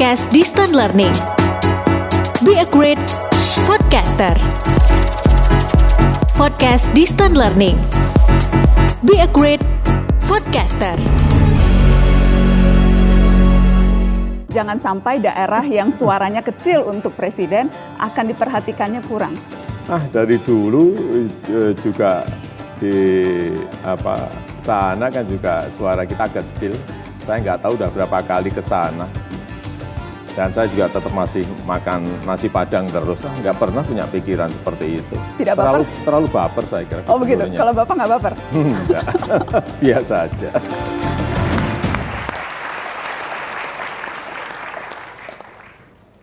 podcast Distant Learning. Be a great podcaster. Podcast Distant Learning. Be a great podcaster. Jangan sampai daerah yang suaranya kecil untuk presiden akan diperhatikannya kurang. Ah, dari dulu eh, juga di apa sana kan juga suara kita kecil. Saya nggak tahu udah berapa kali ke sana. Dan saya juga tetap masih makan nasi padang terus. Nggak pernah punya pikiran seperti itu. Tidak terlalu, baper? Terlalu baper saya kira. Oh begitu, gubernurnya. kalau Bapak nggak baper? Enggak, biasa aja.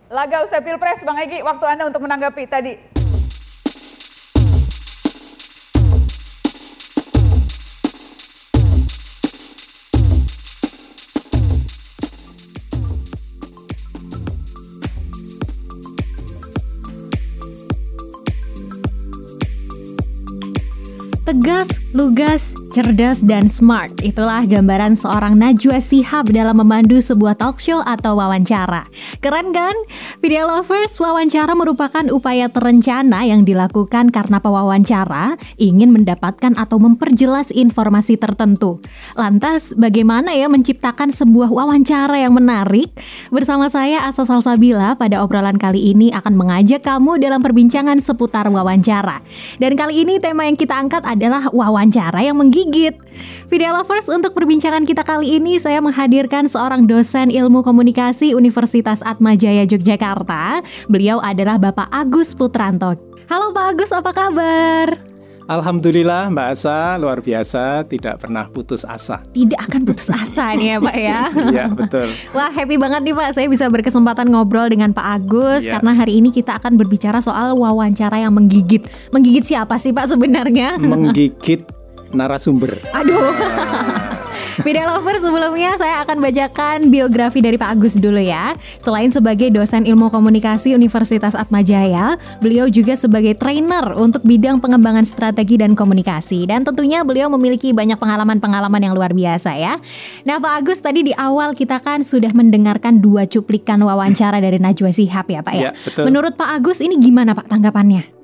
Laga usai Pilpres, Bang Egi, waktu Anda untuk menanggapi tadi. Tegas, lugas, cerdas, dan smart. Itulah gambaran seorang Najwa Shihab dalam memandu sebuah talk show atau wawancara. Keren kan? Video lovers, wawancara merupakan upaya terencana yang dilakukan karena pewawancara ingin mendapatkan atau memperjelas informasi tertentu. Lantas, bagaimana ya menciptakan sebuah wawancara yang menarik? Bersama saya Asa Salsabila pada obrolan kali ini akan mengajak kamu dalam perbincangan seputar wawancara. Dan kali ini tema yang kita angkat adalah wawancara yang menggigit. Video lovers untuk perbincangan kita kali ini saya menghadirkan seorang dosen ilmu komunikasi Universitas Atmajaya Yogyakarta. Beliau adalah Bapak Agus Putranto. Halo Pak Agus, apa kabar? Alhamdulillah Mbak Asa luar biasa tidak pernah putus asa. Tidak akan putus asa nih ya Pak ya. Iya betul. Wah happy banget nih Pak saya bisa berkesempatan ngobrol dengan Pak Agus Iya. karena hari ini kita akan berbicara soal wawancara yang menggigit. Menggigit siapa sih Pak sebenarnya? Menggigit narasumber. Aduh. Video lover sebelumnya saya akan bacakan biografi dari Pak Agus dulu ya. Selain sebagai dosen ilmu komunikasi Universitas Atmajaya, beliau juga sebagai trainer untuk bidang pengembangan strategi dan komunikasi. Dan tentunya beliau memiliki banyak pengalaman-pengalaman yang luar biasa ya. Nah Pak Agus tadi di awal kita kan sudah mendengarkan dua cuplikan wawancara dari Najwa Shihab ya Pak ya. Ya, betul. Menurut Pak Agus ini gimana Pak tanggapannya?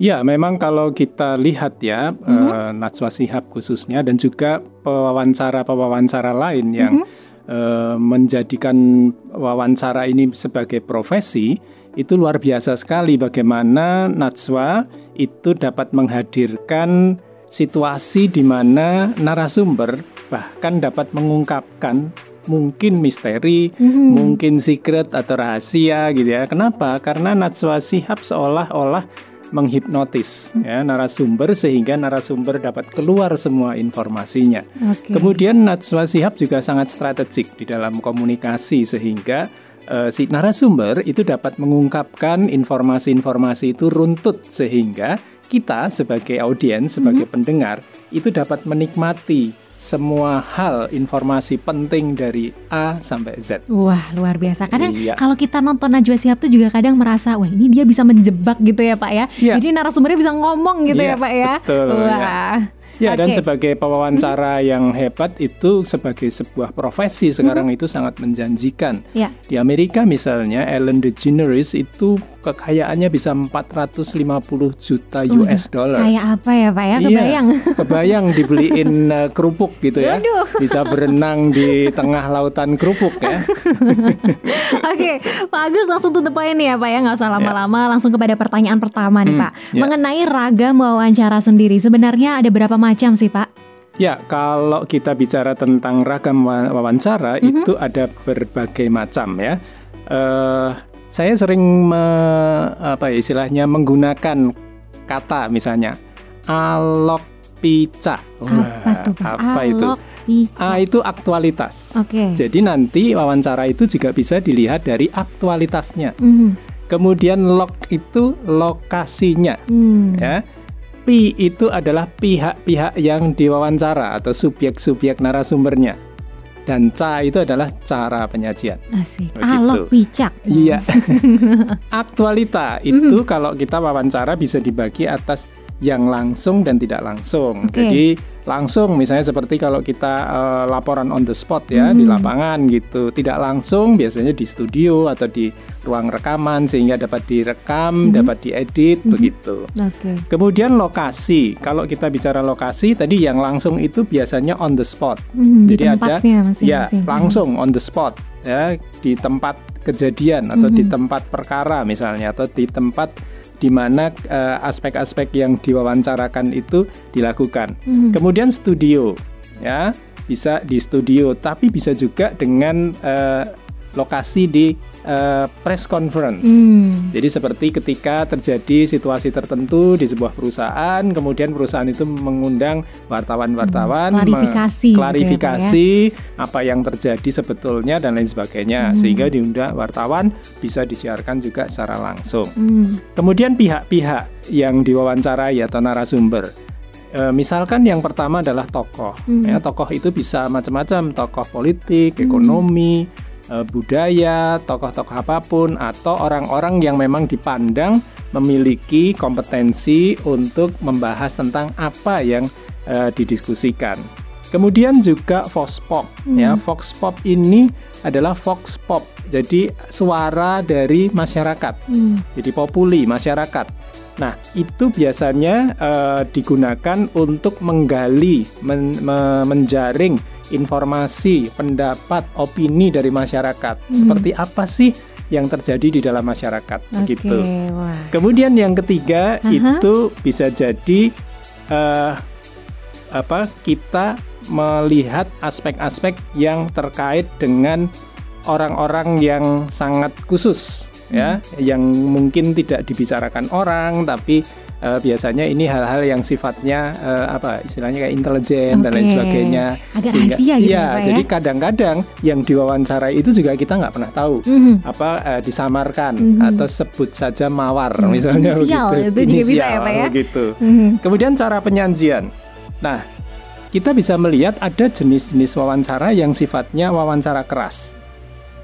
Ya memang kalau kita lihat ya eh, Najwa Shihab khususnya dan juga pewawancara-pewawancara lain yang eh, menjadikan wawancara ini sebagai profesi itu luar biasa sekali bagaimana Najwa itu dapat menghadirkan situasi di mana narasumber bahkan dapat mengungkapkan mungkin misteri, mungkin secret atau rahasia gitu ya. Kenapa? Karena Najwa Shihab seolah-olah menghipnotis ya narasumber sehingga narasumber dapat keluar semua informasinya. Oke. Kemudian Najwa Shihab juga sangat strategik di dalam komunikasi sehingga eh, si narasumber itu dapat mengungkapkan informasi-informasi itu runtut sehingga kita sebagai audiens, sebagai pendengar itu dapat menikmati semua hal informasi penting dari A sampai Z. Wah luar biasa. Kadang Iya. kalau kita nonton Najwa Shihab tuh juga kadang merasa wah ini dia bisa menjebak gitu ya Pak ya. Iya. Jadi narasumbernya bisa ngomong gitu ya Iya, Pak ya. betul, Wah. Ya. Ya dan sebagai pewawancara yang hebat itu sebagai sebuah profesi sekarang itu sangat menjanjikan. Ya. Di Amerika misalnya Ellen DeGeneres itu kekayaannya bisa 450 juta US dollar. Kayak apa ya Pak ya? Iya, Kebayang. kebayang dibeliin uh, kerupuk gitu ya. Aduh. Bisa berenang di tengah lautan kerupuk ya. Oke, Pak Agus langsung tutup poin nih ya Pak ya, nggak usah lama-lama, langsung kepada pertanyaan pertama nih Hmm, Pak. ya. Mengenai ragam wawancara sendiri, sebenarnya ada berapa macam sih Pak? Ya, kalau kita bicara tentang ragam wa- wawancara itu ada berbagai macam ya. Eh, saya sering me- apa ya istilahnya menggunakan kata misalnya alok pica. apa tuh Pak? Apa itu? A itu aktualitas. Oke. Jadi nanti wawancara itu juga bisa dilihat dari aktualitasnya. Mhm. Kemudian log itu lokasinya, Hmm. ya. P itu adalah pihak-pihak yang diwawancara atau subjek-subjek narasumbernya. Dan ca itu adalah cara penyajian. Asik. Begitu. Alok picak. Iya. Aktualita itu kalau kita wawancara bisa dibagi atas yang langsung dan tidak langsung. Oke. Jadi langsung misalnya seperti kalau kita eh, laporan on the spot ya di Mhm. lapangan gitu. Tidak langsung biasanya di studio atau di ruang rekaman sehingga dapat direkam, Mhm. dapat diedit Mhm. begitu. Oke. Kemudian lokasi. Kalau kita bicara lokasi tadi yang langsung itu biasanya on the spot. Hmm, di Jadi ada tempatnya Ya, masing-masing. langsung on the spot ya di tempat kejadian atau di Mhm. tempat perkara misalnya atau di tempat di mana eh, aspek-aspek yang diwawancarakan itu dilakukan. Mhm. Kemudian studio ya, bisa di studio tapi bisa juga dengan eh, lokasi di eh, press conference. Hmm. Jadi seperti ketika terjadi situasi tertentu di sebuah perusahaan, kemudian perusahaan itu mengundang wartawan-wartawan, Hmm, klarifikasi gitu ya, klarifikasi apa yang terjadi sebetulnya dan lain sebagainya, Hmm. sehingga diundang wartawan bisa disiarkan juga secara langsung. Hmm. Kemudian pihak-pihak yang diwawancarai atau narasumber. E, misalkan yang pertama adalah tokoh. Hmm. Ya, tokoh itu bisa macam-macam, tokoh politik, Hmm. ekonomi, e, budaya, tokoh-tokoh apa pun atau orang-orang yang memang dipandang memiliki kompetensi untuk membahas tentang apa yang e, didiskusikan. Kemudian juga vox pop ya. Hmm. Vox pop ini adalah vox pop. Jadi suara dari masyarakat. Hmm. Jadi populi masyarakat. Nah, itu biasanya eh, digunakan untuk menggali, men- me- menjaring informasi, pendapat, opini dari masyarakat. Mhm. Seperti apa sih yang terjadi di dalam masyarakat Oke, gitu. wah. Kemudian yang ketiga Aha. itu bisa jadi eh, apa kita melihat aspek-aspek yang terkait dengan orang-orang yang sangat khusus ya, yang mungkin tidak dibicarakan orang tapi eh, biasanya ini hal-hal yang sifatnya eh, apa istilahnya kayak intelijen dan lain sebagainya. Agak rahasia gitu iya, ya, Pak, ya? jadi kadang-kadang yang diwawancarai itu juga kita nggak pernah tahu Mhm. apa eh, disamarkan Mhm. atau sebut saja mawar Hmm, misalnya inisial, begitu. itu juga bisa ya, Pak, ya? begitu. Mhm. Kemudian cara penyajian. Nah, kita bisa melihat ada jenis-jenis wawancara yang sifatnya wawancara keras.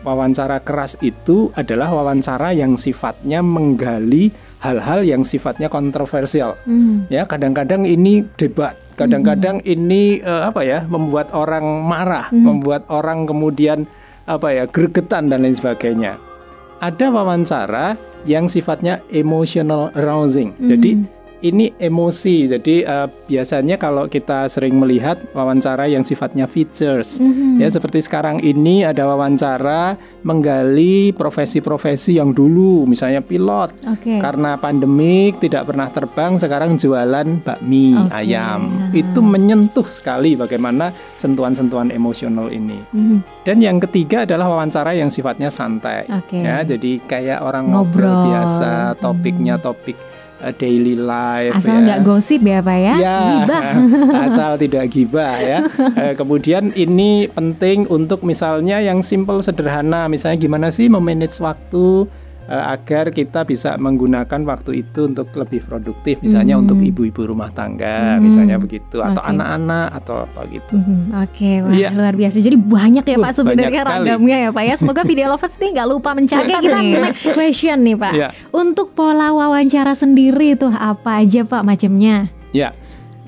Wawancara keras itu adalah wawancara yang sifatnya menggali hal-hal yang sifatnya kontroversial. Mhm. Ya, kadang-kadang ini debat, kadang-kadang ini eh, apa ya, membuat orang marah, Mhm. membuat orang kemudian apa ya, gregetan dan lain sebagainya. Ada wawancara yang sifatnya emotional arousing. Jadi Mhm. Ini emosi. Jadi eh, biasanya kalau kita sering melihat wawancara yang sifatnya features Mhm. Ya seperti sekarang ini ada wawancara menggali profesi-profesi yang dulu misalnya pilot Oke. karena pandemik tidak pernah terbang sekarang jualan bakmi Oke. ayam itu menyentuh sekali bagaimana sentuhan-sentuhan emosional ini Mhm. dan yang ketiga adalah wawancara yang sifatnya santai Oke. ya jadi kayak orang Ngobrol. ngobrol, biasa topiknya topik uh, daily life Asal ya. nggak gosip ya Pak ya. Ya, Gibah. asal tidak gibah ya. Eh, kemudian ini penting untuk misalnya yang simple sederhana, misalnya gimana sih memanage waktu eh, agar kita bisa menggunakan waktu itu untuk lebih produktif, misalnya Mhm. untuk ibu-ibu rumah tangga, Mhm. misalnya begitu, atau Oke. anak-anak atau apa gitu. Mhm, Oke, wah Iya. luar biasa. Jadi banyak ya Uh, Pak sebenarnya ragamnya ya Pak ya. Semoga video lovers nih nggak lupa Oke, kita next question nih Pak. Ya. Untuk pola wawancara sendiri tuh apa aja Pak macamnya? Ya,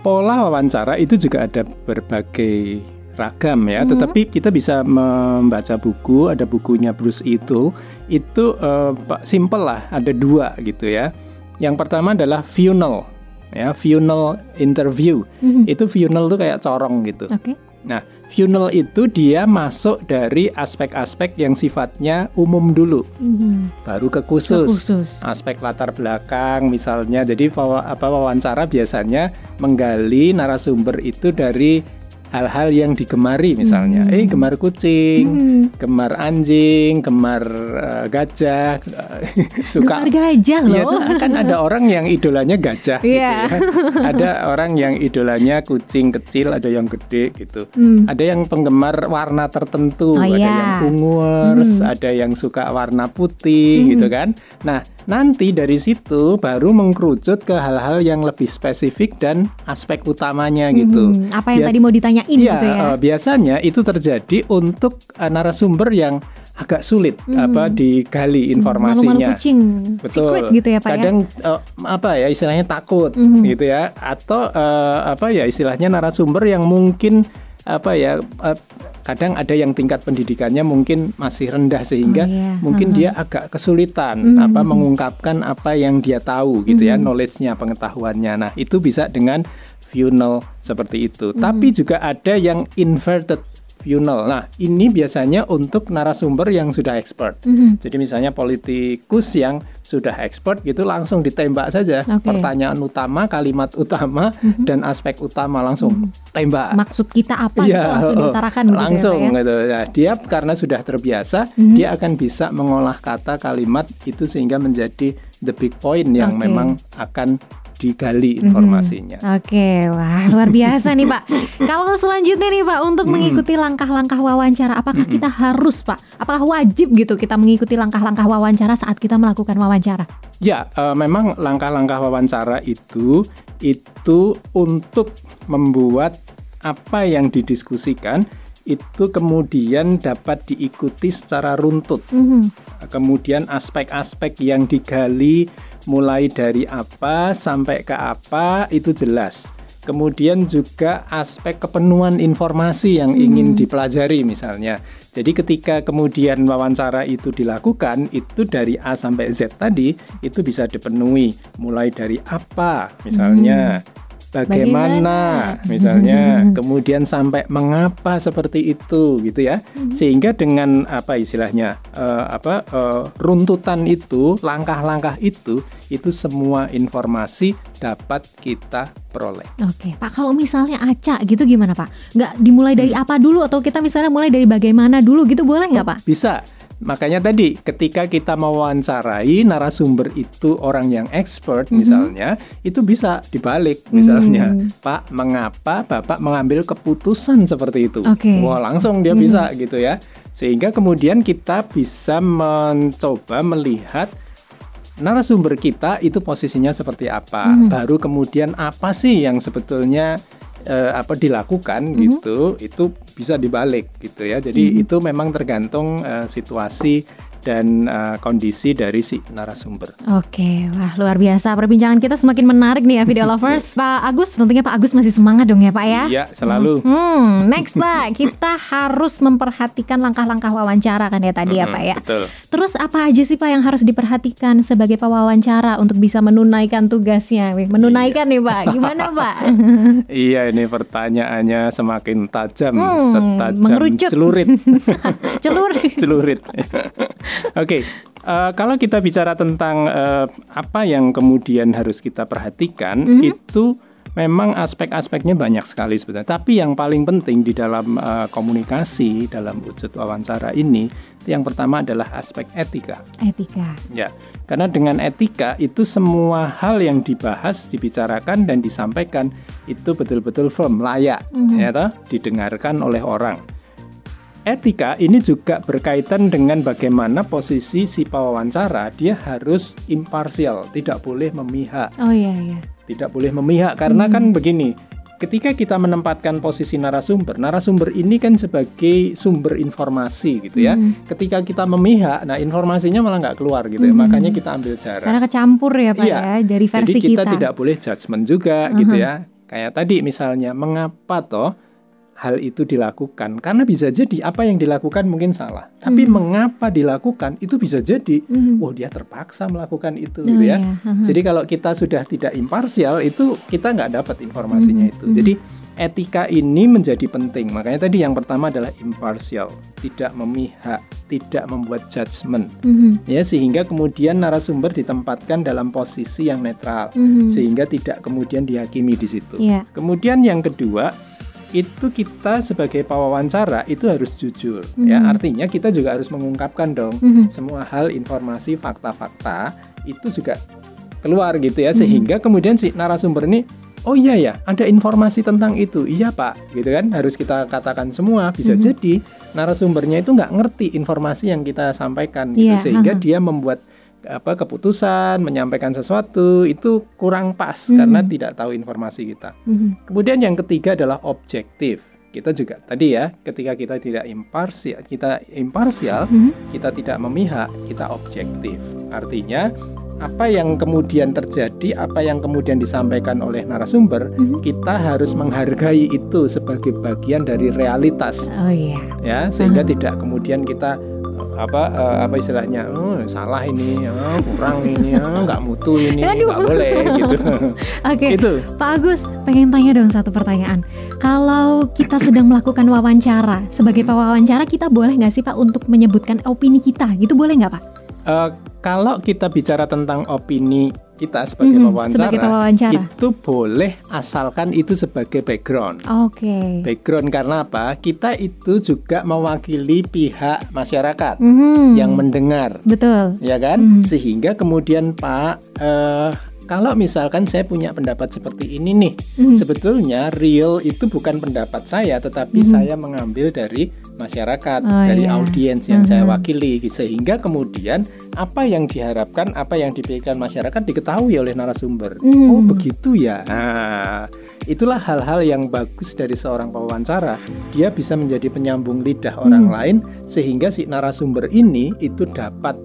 pola wawancara itu juga ada berbagai ragam ya. Mhm. Tetapi kita bisa membaca buku, ada bukunya Bruce itu, itu eh, pak simple lah, ada dua gitu ya. Yang pertama adalah funnel, ya funnel interview. Mhm. Itu funnel tuh kayak corong gitu. Oke. Nah, funnel itu dia masuk dari aspek-aspek yang sifatnya umum dulu, Mhm. baru ke Ke khusus Khusus. aspek latar belakang misalnya jadi apa wawancara biasanya menggali narasumber itu dari hal-hal yang digemari misalnya Hmm. eh gemar kucing Mhm. gemar anjing gemar eh, gajah suka Gemar gajah Iya, loh. tuh kan ada orang yang idolanya gajah gitu Iya. ya. Ada orang yang idolanya kucing kecil, ada yang gede gitu. Hmm. Ada yang penggemar warna tertentu, Oh, ada iya. yang unguers, Mhm. ada yang suka warna putih Mhm. gitu kan. Nah, nanti dari situ baru mengkerucut ke hal-hal yang lebih spesifik dan aspek utamanya gitu. Mhm. Apa yang Bias- tadi mau ditanyain Iya, gitu ya? eh, biasanya itu terjadi untuk eh, narasumber yang agak sulit Mhm. apa digali Malu-malu informasinya. kucing, secret gitu ya Pak ya. Kadang eh, apa ya istilahnya takut Mhm. gitu ya atau eh, apa ya istilahnya narasumber yang mungkin apa ya eh, kadang ada yang tingkat pendidikannya mungkin masih rendah sehingga Oh, iya. mungkin Mhm. dia agak kesulitan Mhm. apa mengungkapkan apa yang dia tahu gitu ya Mhm. knowledge-nya pengetahuannya. Nah, itu bisa dengan funnel seperti itu. Mhm. Tapi juga ada yang inverted funnel. Nah, ini biasanya untuk narasumber yang sudah expert. Mhm. Jadi misalnya politikus yang sudah expert gitu langsung ditembak saja Oke. pertanyaan utama, kalimat utama Mhm. dan aspek utama langsung tembak. Maksud kita apa Iya, itu langsung oh, diutarakan gitu langsung ya ya. gitu. Nah, dia karena sudah terbiasa, Mhm. dia akan bisa mengolah kata kalimat itu sehingga menjadi the big point yang Oke. memang akan digali Mhm. informasinya. Oke, wah luar biasa nih Pak. Kalau selanjutnya nih Pak untuk Hmm. mengikuti langkah-langkah wawancara, apakah kita harus Pak? Apakah wajib gitu kita mengikuti langkah-langkah wawancara saat kita melakukan wawancara? Ya, eh, memang langkah-langkah wawancara itu itu untuk membuat apa yang didiskusikan itu kemudian dapat diikuti secara runtut. Mhm. Kemudian aspek-aspek yang digali mulai dari apa sampai ke apa itu jelas. Kemudian juga aspek kepenuhan informasi yang ingin dipelajari misalnya. Jadi ketika kemudian wawancara itu dilakukan, itu dari A sampai Z tadi itu bisa dipenuhi. Mulai dari apa misalnya, bagaimana, Bagaimana? misalnya, kemudian sampai mengapa seperti itu gitu ya. Sehingga dengan apa istilahnya eh, apa eh, runtutan itu, langkah-langkah itu itu semua informasi dapat kita peroleh. Oke, Pak. Kalau misalnya acak gitu gimana Pak? Nggak dimulai dari Hmm. apa dulu atau kita misalnya mulai dari bagaimana dulu gitu boleh nggak Pak? Bisa. Makanya tadi ketika kita mewawancarai narasumber itu orang yang expert Mhm. misalnya, itu bisa dibalik misalnya, Hmm. Pak, mengapa Bapak mengambil keputusan seperti itu? Oke. Wah, langsung dia Hmm. bisa gitu ya. Sehingga kemudian kita bisa mencoba melihat narasumber kita itu posisinya seperti apa. Mhm. Baru kemudian apa sih yang sebetulnya eh, apa dilakukan Mhm. gitu, itu bisa dibalik gitu ya. Jadi Mhm. itu memang tergantung eh, situasi dan eh, kondisi dari si narasumber. Oke, wah luar biasa. Perbincangan kita semakin menarik nih ya video lovers. Pak Agus, tentunya Pak Agus masih semangat dong ya Pak ya. Iya, selalu. Hmm, next Pak, kita harus memperhatikan langkah-langkah wawancara kan ya tadi ya Pak ya. Betul. Terus apa aja sih Pak yang harus diperhatikan sebagai pewawancara untuk bisa menunaikan tugasnya? Menunaikan nih Pak, gimana Pak? Iya, ini pertanyaannya semakin tajam, Hmm, setajam mengerucut. celurit. Celur. celurit. Oke, eh, kalau kita bicara tentang eh, apa yang kemudian harus kita perhatikan, Mhm. itu memang aspek-aspeknya banyak sekali sebenarnya. Tapi yang paling penting di dalam eh, komunikasi, dalam wujud wawancara ini, yang pertama adalah aspek etika. Etika. Ya, karena dengan etika itu semua hal yang dibahas, dibicarakan dan disampaikan itu betul-betul firm, layak, Mhm. ya toh, didengarkan oleh orang. Etika ini juga berkaitan dengan bagaimana posisi si pewawancara dia harus imparsial, tidak boleh memihak, Oh iya iya. tidak boleh memihak karena Mhm. kan begini. Ketika kita menempatkan posisi narasumber, narasumber ini kan sebagai sumber informasi gitu ya. Mhm. Ketika kita memihak, nah informasinya malah nggak keluar gitu ya. Mhm. Makanya kita ambil jarak. Karena kecampur ya Pak Iya. ya dari versi Jadi kita, kita. tidak boleh judgement juga gitu ya. Kayak tadi misalnya, mengapa toh hal itu dilakukan? Karena bisa jadi apa yang dilakukan mungkin salah, tapi Mhm. mengapa dilakukan itu bisa jadi, Mhm. oh dia terpaksa melakukan itu Oh, gitu ya. iya. Aha. Jadi kalau kita sudah tidak imparsial itu kita nggak dapat informasinya Mhm, itu. mhm. Jadi etika ini menjadi penting. Makanya tadi yang pertama adalah imparsial, tidak memihak, tidak membuat judgement. Mhm. Ya sehingga kemudian narasumber ditempatkan dalam posisi yang netral Mhm. sehingga tidak kemudian dihakimi di situ. Iya. Kemudian yang kedua itu kita sebagai pewawancara itu harus jujur ya Mhm. artinya kita juga harus mengungkapkan dong Mhm. semua hal informasi fakta-fakta itu juga keluar gitu ya Mhm. sehingga kemudian si narasumber ini oh iya ya ada informasi tentang itu iya pak gitu kan harus kita katakan semua bisa Mhm. jadi narasumbernya itu nggak ngerti informasi yang kita sampaikan gitu Iya, sehingga aha. dia membuat apa keputusan menyampaikan sesuatu itu kurang pas Mhm. karena tidak tahu informasi kita Mhm. kemudian yang ketiga adalah objektif kita juga tadi ya, ketika kita tidak imparsial, kita imparsial, Mhm. kita tidak memihak, kita objektif. Artinya apa yang kemudian terjadi, apa yang kemudian disampaikan oleh narasumber, Mhm. kita harus menghargai itu sebagai bagian dari realitas Oh iya. ya sehingga tidak kemudian kita apa eh, apa istilahnya oh, salah ini oh, kurang ini oh, nggak mutu ini nggak boleh gitu Oke. itu Pak Agus, pengen tanya dong satu pertanyaan. Kalau kita sedang melakukan wawancara, sebagai pewawancara kita boleh nggak sih Pak untuk menyebutkan opini kita? Gitu boleh nggak Pak? Eh, kalau kita bicara tentang opini kita sebagai Mhm, pewawancara, sebagai pewawancara. itu boleh asalkan itu sebagai background. Oke. Background karena apa? Kita itu juga mewakili pihak masyarakat Mhm. yang mendengar, Betul. ya kan? Mhm. Sehingga kemudian Pak, eh, kalau misalkan saya punya pendapat seperti ini nih, Mhm. sebetulnya real itu bukan pendapat saya, tetapi Mhm. saya mengambil dari masyarakat, Oh, dari iya. audiens yang saya Mhm. wakili, sehingga kemudian apa yang diharapkan, apa yang dipikirkan masyarakat diketahui oleh narasumber. Mhm. Oh begitu ya. Nah, itulah hal-hal yang bagus dari seorang pewawancara. Dia bisa menjadi penyambung lidah orang Mhm. lain, sehingga si narasumber ini itu dapat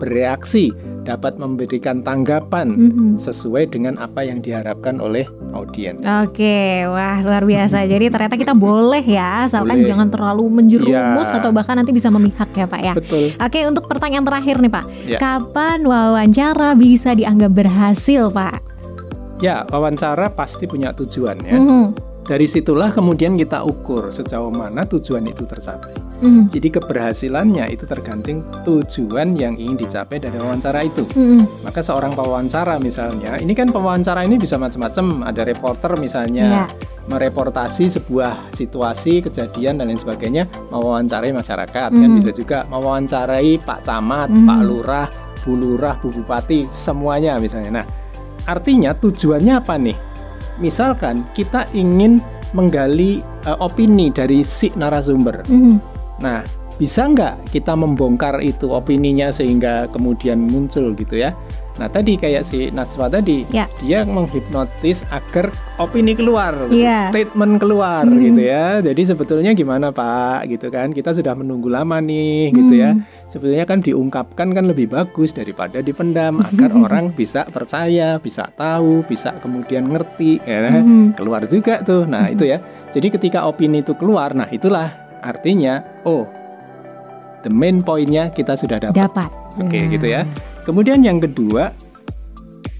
bereaksi, dapat memberikan tanggapan Mhm. sesuai dengan apa yang diharapkan oleh audiens. Oke, wah luar biasa. Jadi ternyata kita boleh ya, asalkan Boleh. jangan terlalu menjerumus Iya. atau bahkan nanti bisa memihak ya Pak ya. Betul. Oke, untuk pertanyaan terakhir nih Pak. Ya. Kapan wawancara bisa dianggap berhasil Pak? Ya, wawancara pasti punya tujuan ya. Mhm. Dari situlah kemudian kita ukur sejauh mana tujuan itu tercapai. Mhm. Jadi keberhasilannya itu tergantung tujuan yang ingin dicapai dari wawancara itu. Mhm. Maka seorang pewawancara misalnya, ini kan pewawancara ini bisa macam-macam. Ada reporter misalnya Iya. mereportasi sebuah situasi, kejadian dan lain sebagainya, mewawancarai masyarakat kan Mhm. bisa juga mewawancarai Pak Camat, Mhm. Pak Lurah, Bu Lurah, Bu Bupati, semuanya misalnya. Nah, artinya tujuannya apa nih? Misalkan kita ingin menggali eh, opini dari si narasumber. Mhm. Nah, bisa nggak kita membongkar itu opininya sehingga kemudian muncul gitu ya? Nah, tadi kayak si Naswa tadi, Ya. dia menghipnotis agar opini keluar, Iya. statement keluar Hmm. gitu ya. Jadi sebetulnya gimana Pak gitu kan? Kita sudah menunggu lama nih gitu ya. Hmm. Sebetulnya kan diungkapkan kan lebih bagus daripada dipendam agar orang bisa percaya, bisa tahu, bisa kemudian ngerti ya. Mhm. keluar juga tuh. Nah, itu ya. Jadi ketika opini itu keluar, nah itulah artinya oh the main poinnya kita sudah dapat. Dapat. Oke, Nah. gitu ya. Kemudian yang kedua,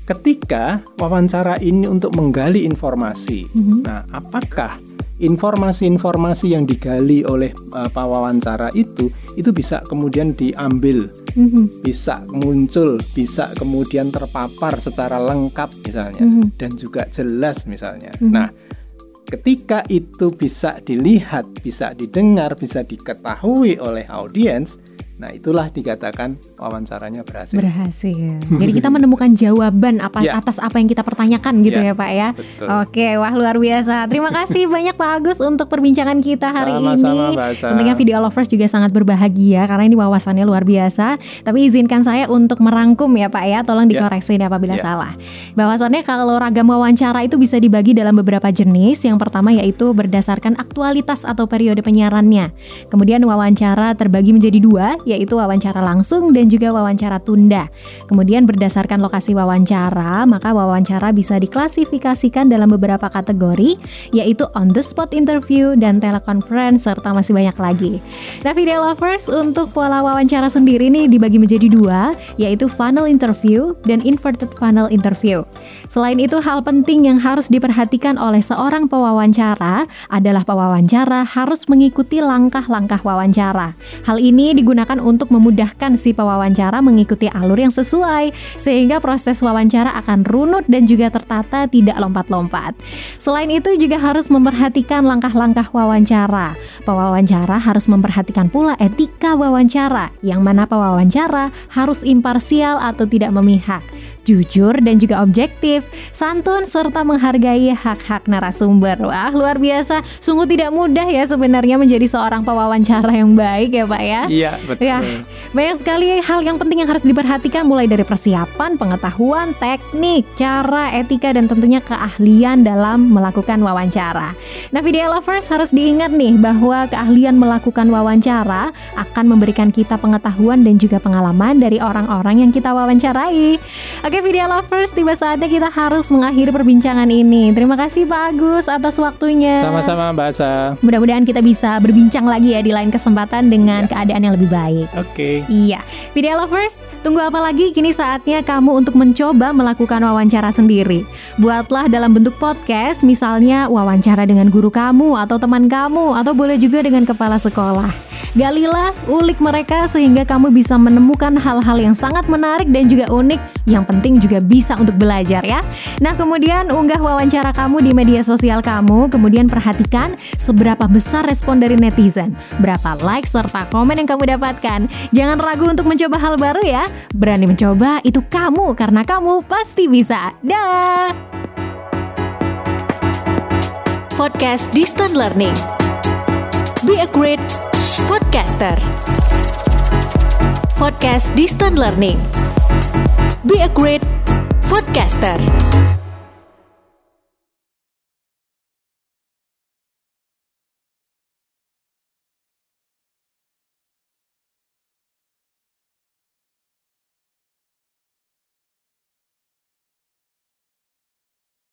ketika wawancara ini untuk menggali informasi. Mhm. Nah, apakah informasi-informasi yang digali oleh uh, pewawancara itu itu bisa kemudian diambil, Mhm. bisa muncul, bisa kemudian terpapar secara lengkap misalnya Mhm. dan juga jelas misalnya. Mhm. Nah, ketika itu bisa dilihat, bisa didengar, bisa diketahui oleh audiens, nah itulah dikatakan wawancaranya berhasil. Berhasil. Jadi kita menemukan jawaban apa Ya. atas apa yang kita pertanyakan gitu ya, Ya. Pak ya. Betul. Oke, wah luar biasa. Terima kasih banyak Pak Agus untuk perbincangan kita hari Sama-sama, ini. Asa. Tentunya video lovers juga sangat berbahagia karena ini wawasannya luar biasa. Tapi izinkan saya untuk merangkum ya Pak ya. Tolong Ya. dikoreksi ini apabila Ya. salah. Bahwasannya kalau ragam wawancara itu bisa dibagi dalam beberapa jenis. Yang pertama yaitu berdasarkan aktualitas atau periode penyiarannya. Kemudian wawancara terbagi menjadi dua, yaitu wawancara langsung dan juga wawancara tunda. Kemudian berdasarkan lokasi wawancara, maka wawancara bisa diklasifikasikan dalam beberapa kategori, yaitu on the spot interview dan teleconference serta masih banyak lagi. Nah, video lovers untuk pola wawancara sendiri nih dibagi menjadi dua, yaitu funnel interview dan inverted funnel interview. Selain itu, hal penting yang harus diperhatikan oleh seorang pewawancara adalah pewawancara harus mengikuti langkah-langkah wawancara. Hal ini digunakan untuk memudahkan si pewawancara mengikuti alur yang sesuai, sehingga proses wawancara akan runut dan juga tertata tidak lompat-lompat. Selain itu juga harus memperhatikan langkah-langkah wawancara. Pewawancara harus memperhatikan pula etika wawancara, yang mana pewawancara harus imparsial atau tidak memihak. Jujur dan juga objektif, santun serta menghargai hak-hak narasumber. Wah, luar biasa. Sungguh tidak mudah ya sebenarnya menjadi seorang pewawancara yang baik ya, Pak ya. Iya, betul. Ya, banyak sekali hal yang penting yang harus diperhatikan mulai dari persiapan, pengetahuan, teknik, cara, etika dan tentunya keahlian dalam melakukan wawancara. Nah, video lovers harus diingat nih bahwa keahlian melakukan wawancara akan memberikan kita pengetahuan dan juga pengalaman dari orang-orang yang kita wawancarai. Oke, video lovers, tiba saatnya kita harus mengakhiri perbincangan ini. Terima kasih Pak Agus atas waktunya. Sama-sama Mbak Asa. Mudah-mudahan kita bisa berbincang lagi ya di lain kesempatan dengan keadaan yang lebih baik. Oke. Iya, video lovers, tunggu apa lagi? Kini saatnya kamu untuk mencoba melakukan wawancara sendiri. Buatlah dalam bentuk podcast, misalnya wawancara dengan guru kamu atau teman kamu, atau boleh juga dengan kepala sekolah. Galilah, ulik mereka sehingga kamu bisa menemukan hal-hal yang sangat menarik dan juga unik. Yang penting juga bisa untuk belajar ya. Nah, kemudian unggah wawancara kamu di media sosial kamu, kemudian perhatikan seberapa besar respon dari netizen, berapa like serta komen yang kamu dapatkan. Jangan ragu untuk mencoba hal baru ya. Berani mencoba itu kamu karena kamu pasti bisa. Dah. Podcast Distant Learning. Be a great podcaster. Podcast Distant Learning. Be a great podcaster.